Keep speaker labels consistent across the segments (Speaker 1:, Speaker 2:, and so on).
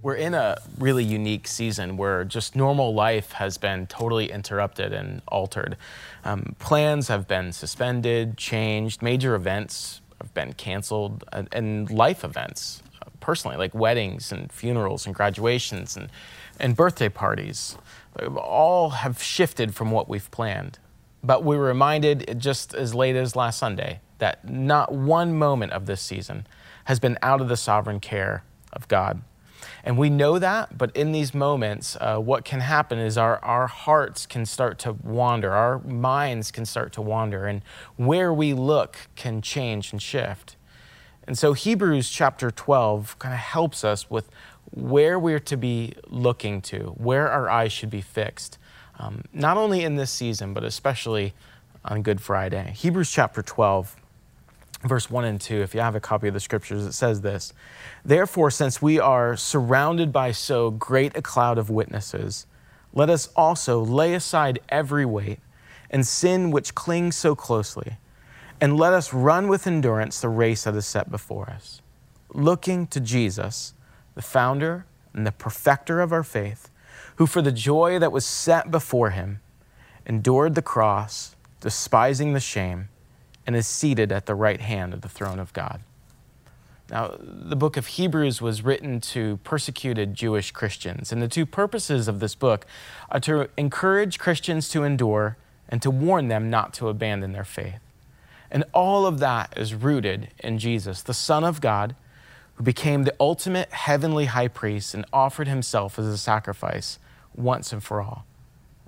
Speaker 1: We're in a really unique season where just normal life has been totally interrupted and altered. Um, plans have been suspended, changed, major events have been canceled, and, and life events, uh, personally, like weddings and funerals and graduations and, and birthday parties, all have shifted from what we've planned. But we were reminded just as late as last Sunday that not one moment of this season has been out of the sovereign care of God. And we know that, but in these moments, uh, what can happen is our, our hearts can start to wander, our minds can start to wander, and where we look can change and shift. And so Hebrews chapter 12 kind of helps us with where we're to be looking to, where our eyes should be fixed, um, not only in this season, but especially on Good Friday. Hebrews chapter 12 verse 1 and 2, if you have a copy of the scriptures, it says this Therefore, since we are surrounded by so great a cloud of witnesses, let us also lay aside every weight and sin which clings so closely, and let us run with endurance the race that is set before us, looking to Jesus, the founder and the perfecter of our faith, who for the joy that was set before him endured the cross, despising the shame and is seated at the right hand of the throne of God. Now, the book of Hebrews was written to persecuted Jewish Christians, and the two purposes of this book are to encourage Christians to endure and to warn them not to abandon their faith. And all of that is rooted in Jesus, the Son of God, who became the ultimate heavenly high priest and offered himself as a sacrifice once and for all.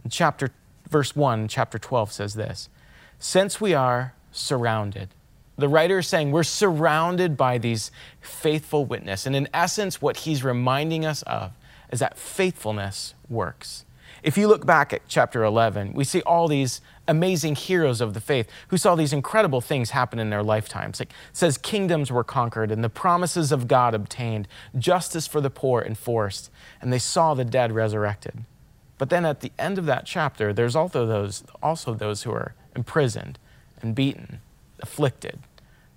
Speaker 1: In chapter verse 1, chapter 12 says this: Since we are surrounded. The writer is saying we're surrounded by these faithful witnesses. And in essence, what he's reminding us of is that faithfulness works. If you look back at chapter 11, we see all these amazing heroes of the faith who saw these incredible things happen in their lifetimes. Like it says kingdoms were conquered and the promises of God obtained, justice for the poor enforced, and they saw the dead resurrected. But then at the end of that chapter, there's also those also those who are imprisoned and beaten, afflicted,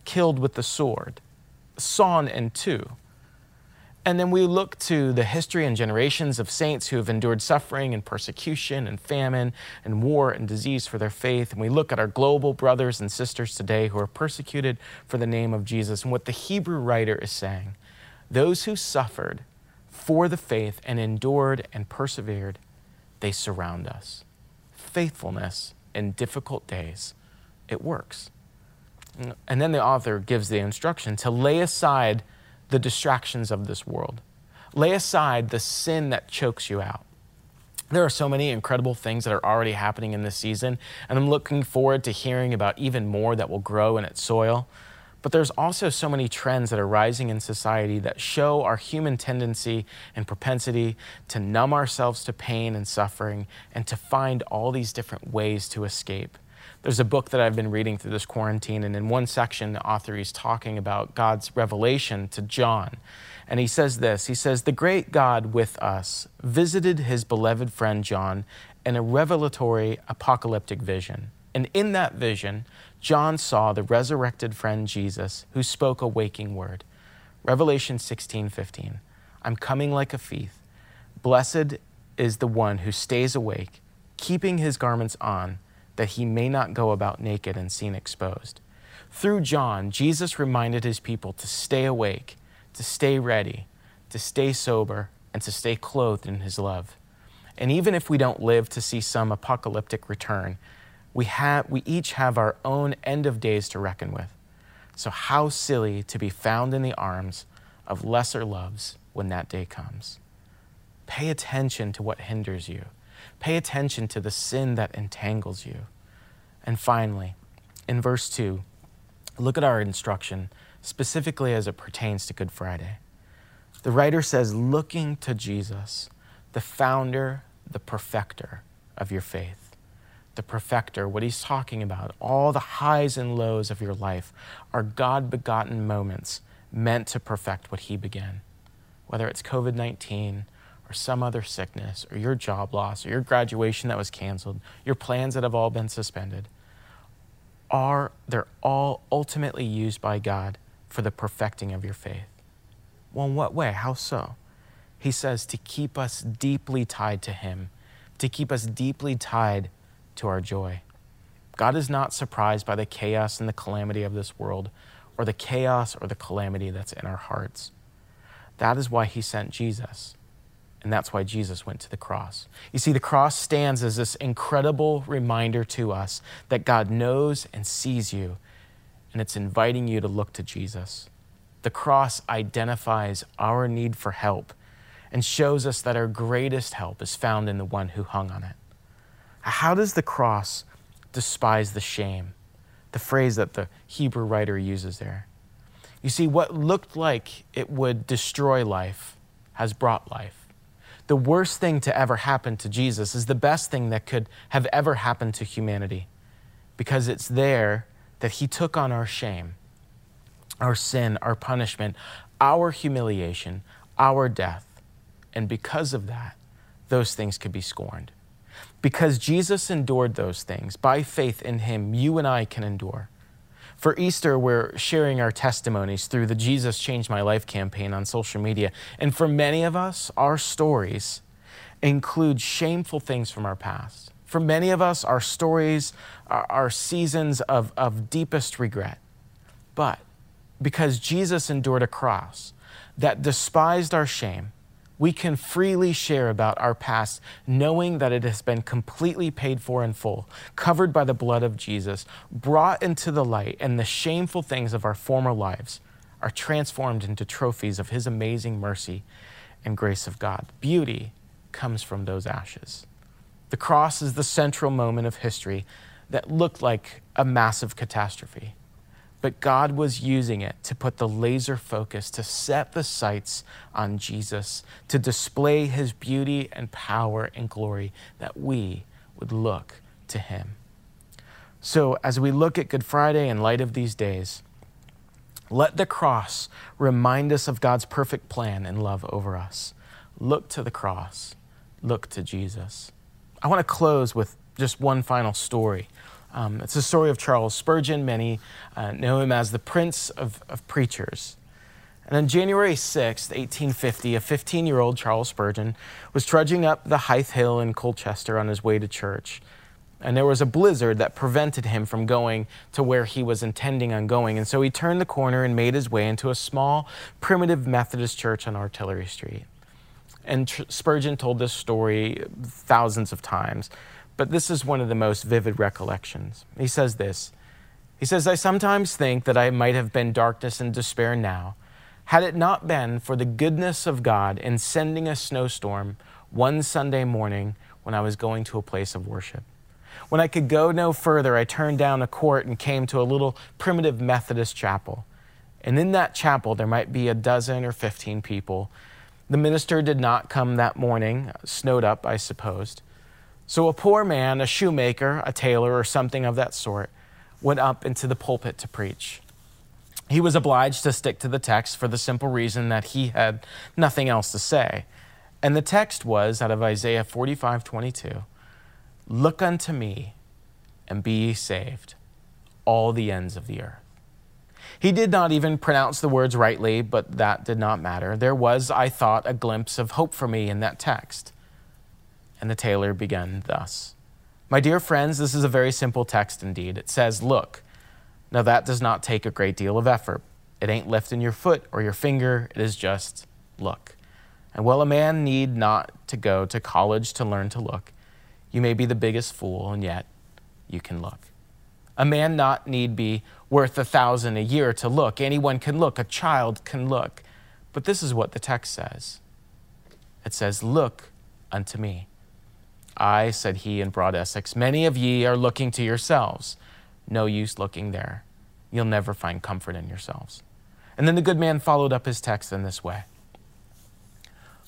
Speaker 1: killed with the sword, sawn in two. And then we look to the history and generations of saints who have endured suffering and persecution and famine and war and disease for their faith. And we look at our global brothers and sisters today who are persecuted for the name of Jesus. And what the Hebrew writer is saying those who suffered for the faith and endured and persevered, they surround us. Faithfulness in difficult days it works. And then the author gives the instruction to lay aside the distractions of this world, lay aside the sin that chokes you out. There are so many incredible things that are already happening in this season, and I'm looking forward to hearing about even more that will grow in its soil. But there's also so many trends that are rising in society that show our human tendency and propensity to numb ourselves to pain and suffering and to find all these different ways to escape. There's a book that I've been reading through this quarantine, and in one section, the author is talking about God's revelation to John. And he says this He says, The great God with us visited his beloved friend John in a revelatory apocalyptic vision. And in that vision, John saw the resurrected friend Jesus who spoke a waking word. Revelation 16 15. I'm coming like a thief. Blessed is the one who stays awake, keeping his garments on that he may not go about naked and seen exposed. Through John, Jesus reminded his people to stay awake, to stay ready, to stay sober, and to stay clothed in his love. And even if we don't live to see some apocalyptic return, we, have, we each have our own end of days to reckon with. So, how silly to be found in the arms of lesser loves when that day comes. Pay attention to what hinders you. Pay attention to the sin that entangles you. And finally, in verse 2, look at our instruction, specifically as it pertains to Good Friday. The writer says, looking to Jesus, the founder, the perfecter of your faith. The perfecter, what he's talking about, all the highs and lows of your life are God begotten moments meant to perfect what he began. Whether it's COVID 19, or some other sickness or your job loss or your graduation that was canceled, your plans that have all been suspended, are they're all ultimately used by God for the perfecting of your faith. Well, in what way? How so? He says to keep us deeply tied to Him, to keep us deeply tied to our joy. God is not surprised by the chaos and the calamity of this world, or the chaos or the calamity that's in our hearts. That is why He sent Jesus. And that's why Jesus went to the cross. You see, the cross stands as this incredible reminder to us that God knows and sees you, and it's inviting you to look to Jesus. The cross identifies our need for help and shows us that our greatest help is found in the one who hung on it. How does the cross despise the shame? The phrase that the Hebrew writer uses there. You see, what looked like it would destroy life has brought life. The worst thing to ever happen to Jesus is the best thing that could have ever happened to humanity because it's there that he took on our shame, our sin, our punishment, our humiliation, our death. And because of that, those things could be scorned. Because Jesus endured those things, by faith in him, you and I can endure. For Easter, we're sharing our testimonies through the Jesus Changed My Life campaign on social media. And for many of us, our stories include shameful things from our past. For many of us, our stories are, are seasons of, of deepest regret. But because Jesus endured a cross that despised our shame, we can freely share about our past, knowing that it has been completely paid for in full, covered by the blood of Jesus, brought into the light, and the shameful things of our former lives are transformed into trophies of His amazing mercy and grace of God. Beauty comes from those ashes. The cross is the central moment of history that looked like a massive catastrophe but God was using it to put the laser focus, to set the sights on Jesus, to display his beauty and power and glory, that we would look to him. So, as we look at Good Friday in light of these days, let the cross remind us of God's perfect plan and love over us. Look to the cross, look to Jesus. I want to close with just one final story um, it's the story of Charles Spurgeon. Many uh, know him as the Prince of, of Preachers. And on January 6, 1850, a 15 year old Charles Spurgeon was trudging up the Hythe Hill in Colchester on his way to church. And there was a blizzard that prevented him from going to where he was intending on going. And so he turned the corner and made his way into a small, primitive Methodist church on Artillery Street. And Spurgeon told this story thousands of times but this is one of the most vivid recollections. He says this He says, I sometimes think that I might have been darkness and despair now, had it not been for the goodness of God in sending a snowstorm one Sunday morning when I was going to a place of worship. When I could go no further, I turned down a court and came to a little primitive Methodist chapel. And in that chapel, there might be a dozen or 15 people. The minister did not come that morning, snowed up, I supposed. So a poor man, a shoemaker, a tailor, or something of that sort, went up into the pulpit to preach. He was obliged to stick to the text for the simple reason that he had nothing else to say. And the text was out of Isaiah 45 22 Look unto me and be ye saved, all the ends of the earth. He did not even pronounce the words rightly, but that did not matter. There was, I thought, a glimpse of hope for me in that text. And the tailor began thus My dear friends, this is a very simple text indeed. It says, Look. Now that does not take a great deal of effort. It ain't lifting your foot or your finger, it is just look. And while a man need not to go to college to learn to look, you may be the biggest fool, and yet you can look. A man not need be worth a thousand a year to look. Anyone can look, a child can look. But this is what the text says it says, Look unto me. I, said he in broad Essex, many of ye are looking to yourselves. No use looking there. You'll never find comfort in yourselves. And then the good man followed up his text in this way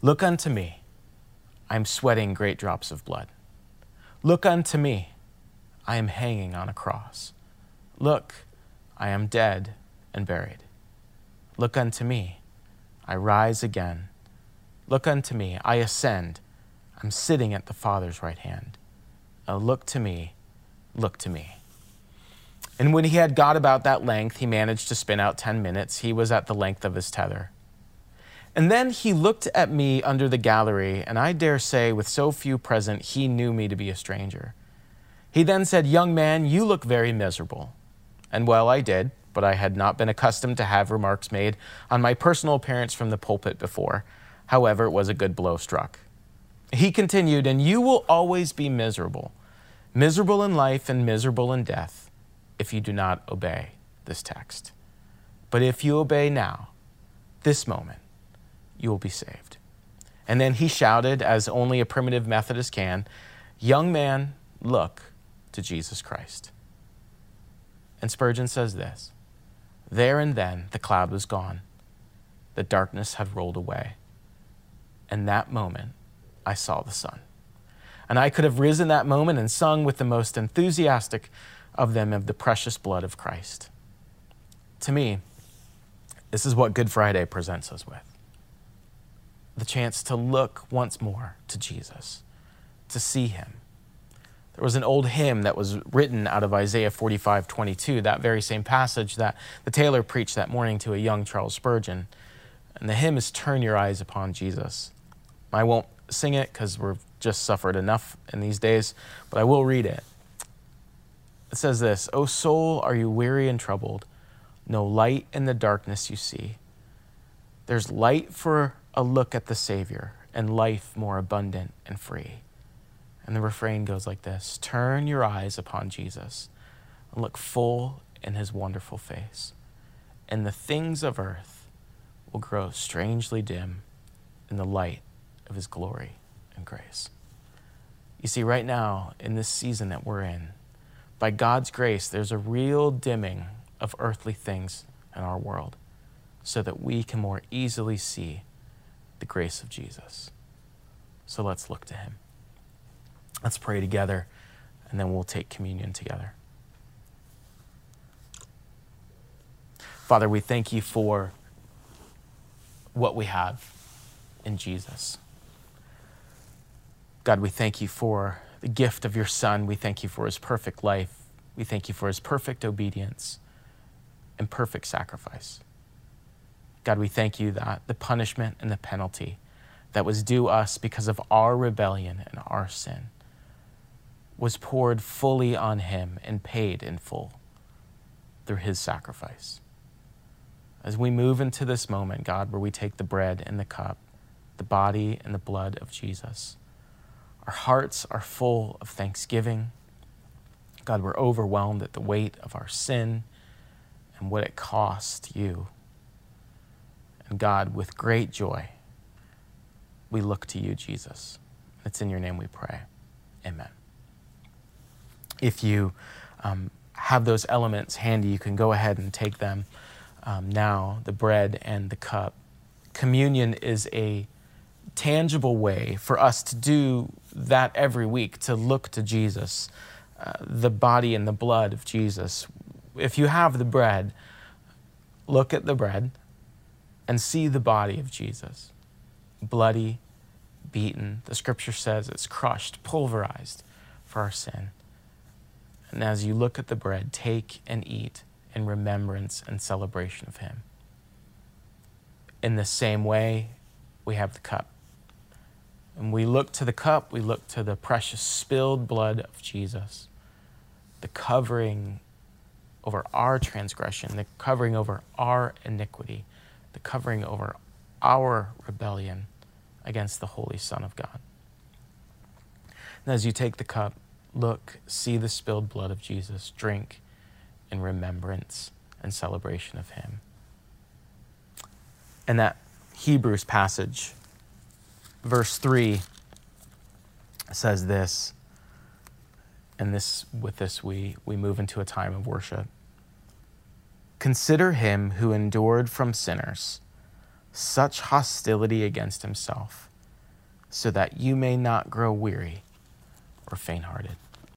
Speaker 1: Look unto me. I am sweating great drops of blood. Look unto me. I am hanging on a cross. Look, I am dead and buried. Look unto me. I rise again. Look unto me. I ascend I'm sitting at the Father's right hand. Now look to me, look to me. And when he had got about that length, he managed to spin out 10 minutes. He was at the length of his tether. And then he looked at me under the gallery, and I dare say, with so few present, he knew me to be a stranger. He then said, Young man, you look very miserable. And well, I did, but I had not been accustomed to have remarks made on my personal appearance from the pulpit before. However, it was a good blow struck. He continued, And you will always be miserable, miserable in life and miserable in death, if you do not obey this text. But if you obey now, this moment, you will be saved. And then he shouted, as only a primitive Methodist can, Young man, look to Jesus Christ. And Spurgeon says this There and then the cloud was gone, the darkness had rolled away. And that moment, I saw the sun. And I could have risen that moment and sung with the most enthusiastic of them of the precious blood of Christ. To me, this is what Good Friday presents us with the chance to look once more to Jesus, to see him. There was an old hymn that was written out of Isaiah 45 22, that very same passage that the tailor preached that morning to a young Charles Spurgeon. And the hymn is Turn Your Eyes Upon Jesus. I won't sing it because we've just suffered enough in these days, but I will read it. It says this O soul, are you weary and troubled? No light in the darkness you see. There's light for a look at the Savior and life more abundant and free. And the refrain goes like this Turn your eyes upon Jesus and look full in his wonderful face, and the things of earth will grow strangely dim in the light of his glory and grace. You see, right now, in this season that we're in, by God's grace, there's a real dimming of earthly things in our world so that we can more easily see the grace of Jesus. So let's look to him. Let's pray together, and then we'll take communion together. Father, we thank you for what we have in Jesus. God, we thank you for the gift of your Son. We thank you for his perfect life. We thank you for his perfect obedience and perfect sacrifice. God, we thank you that the punishment and the penalty that was due us because of our rebellion and our sin was poured fully on him and paid in full through his sacrifice. As we move into this moment, God, where we take the bread and the cup, the body and the blood of Jesus, our hearts are full of thanksgiving. God, we're overwhelmed at the weight of our sin and what it cost you and God, with great joy, we look to you, Jesus. It's in your name we pray. Amen. If you um, have those elements handy, you can go ahead and take them um, now the bread and the cup. Communion is a tangible way for us to do that every week, to look to Jesus, uh, the body and the blood of Jesus. If you have the bread, look at the bread and see the body of Jesus bloody, beaten. The scripture says it's crushed, pulverized for our sin. And as you look at the bread, take and eat in remembrance and celebration of Him. In the same way, we have the cup. And we look to the cup, we look to the precious spilled blood of Jesus, the covering over our transgression, the covering over our iniquity the covering over our rebellion against the Holy Son of God. And as you take the cup, look, see the spilled blood of Jesus, drink in remembrance and celebration of Him. And that Hebrews passage, verse 3, says this, and this with this we, we move into a time of worship. Consider him who endured from sinners such hostility against himself, so that you may not grow weary or faint hearted.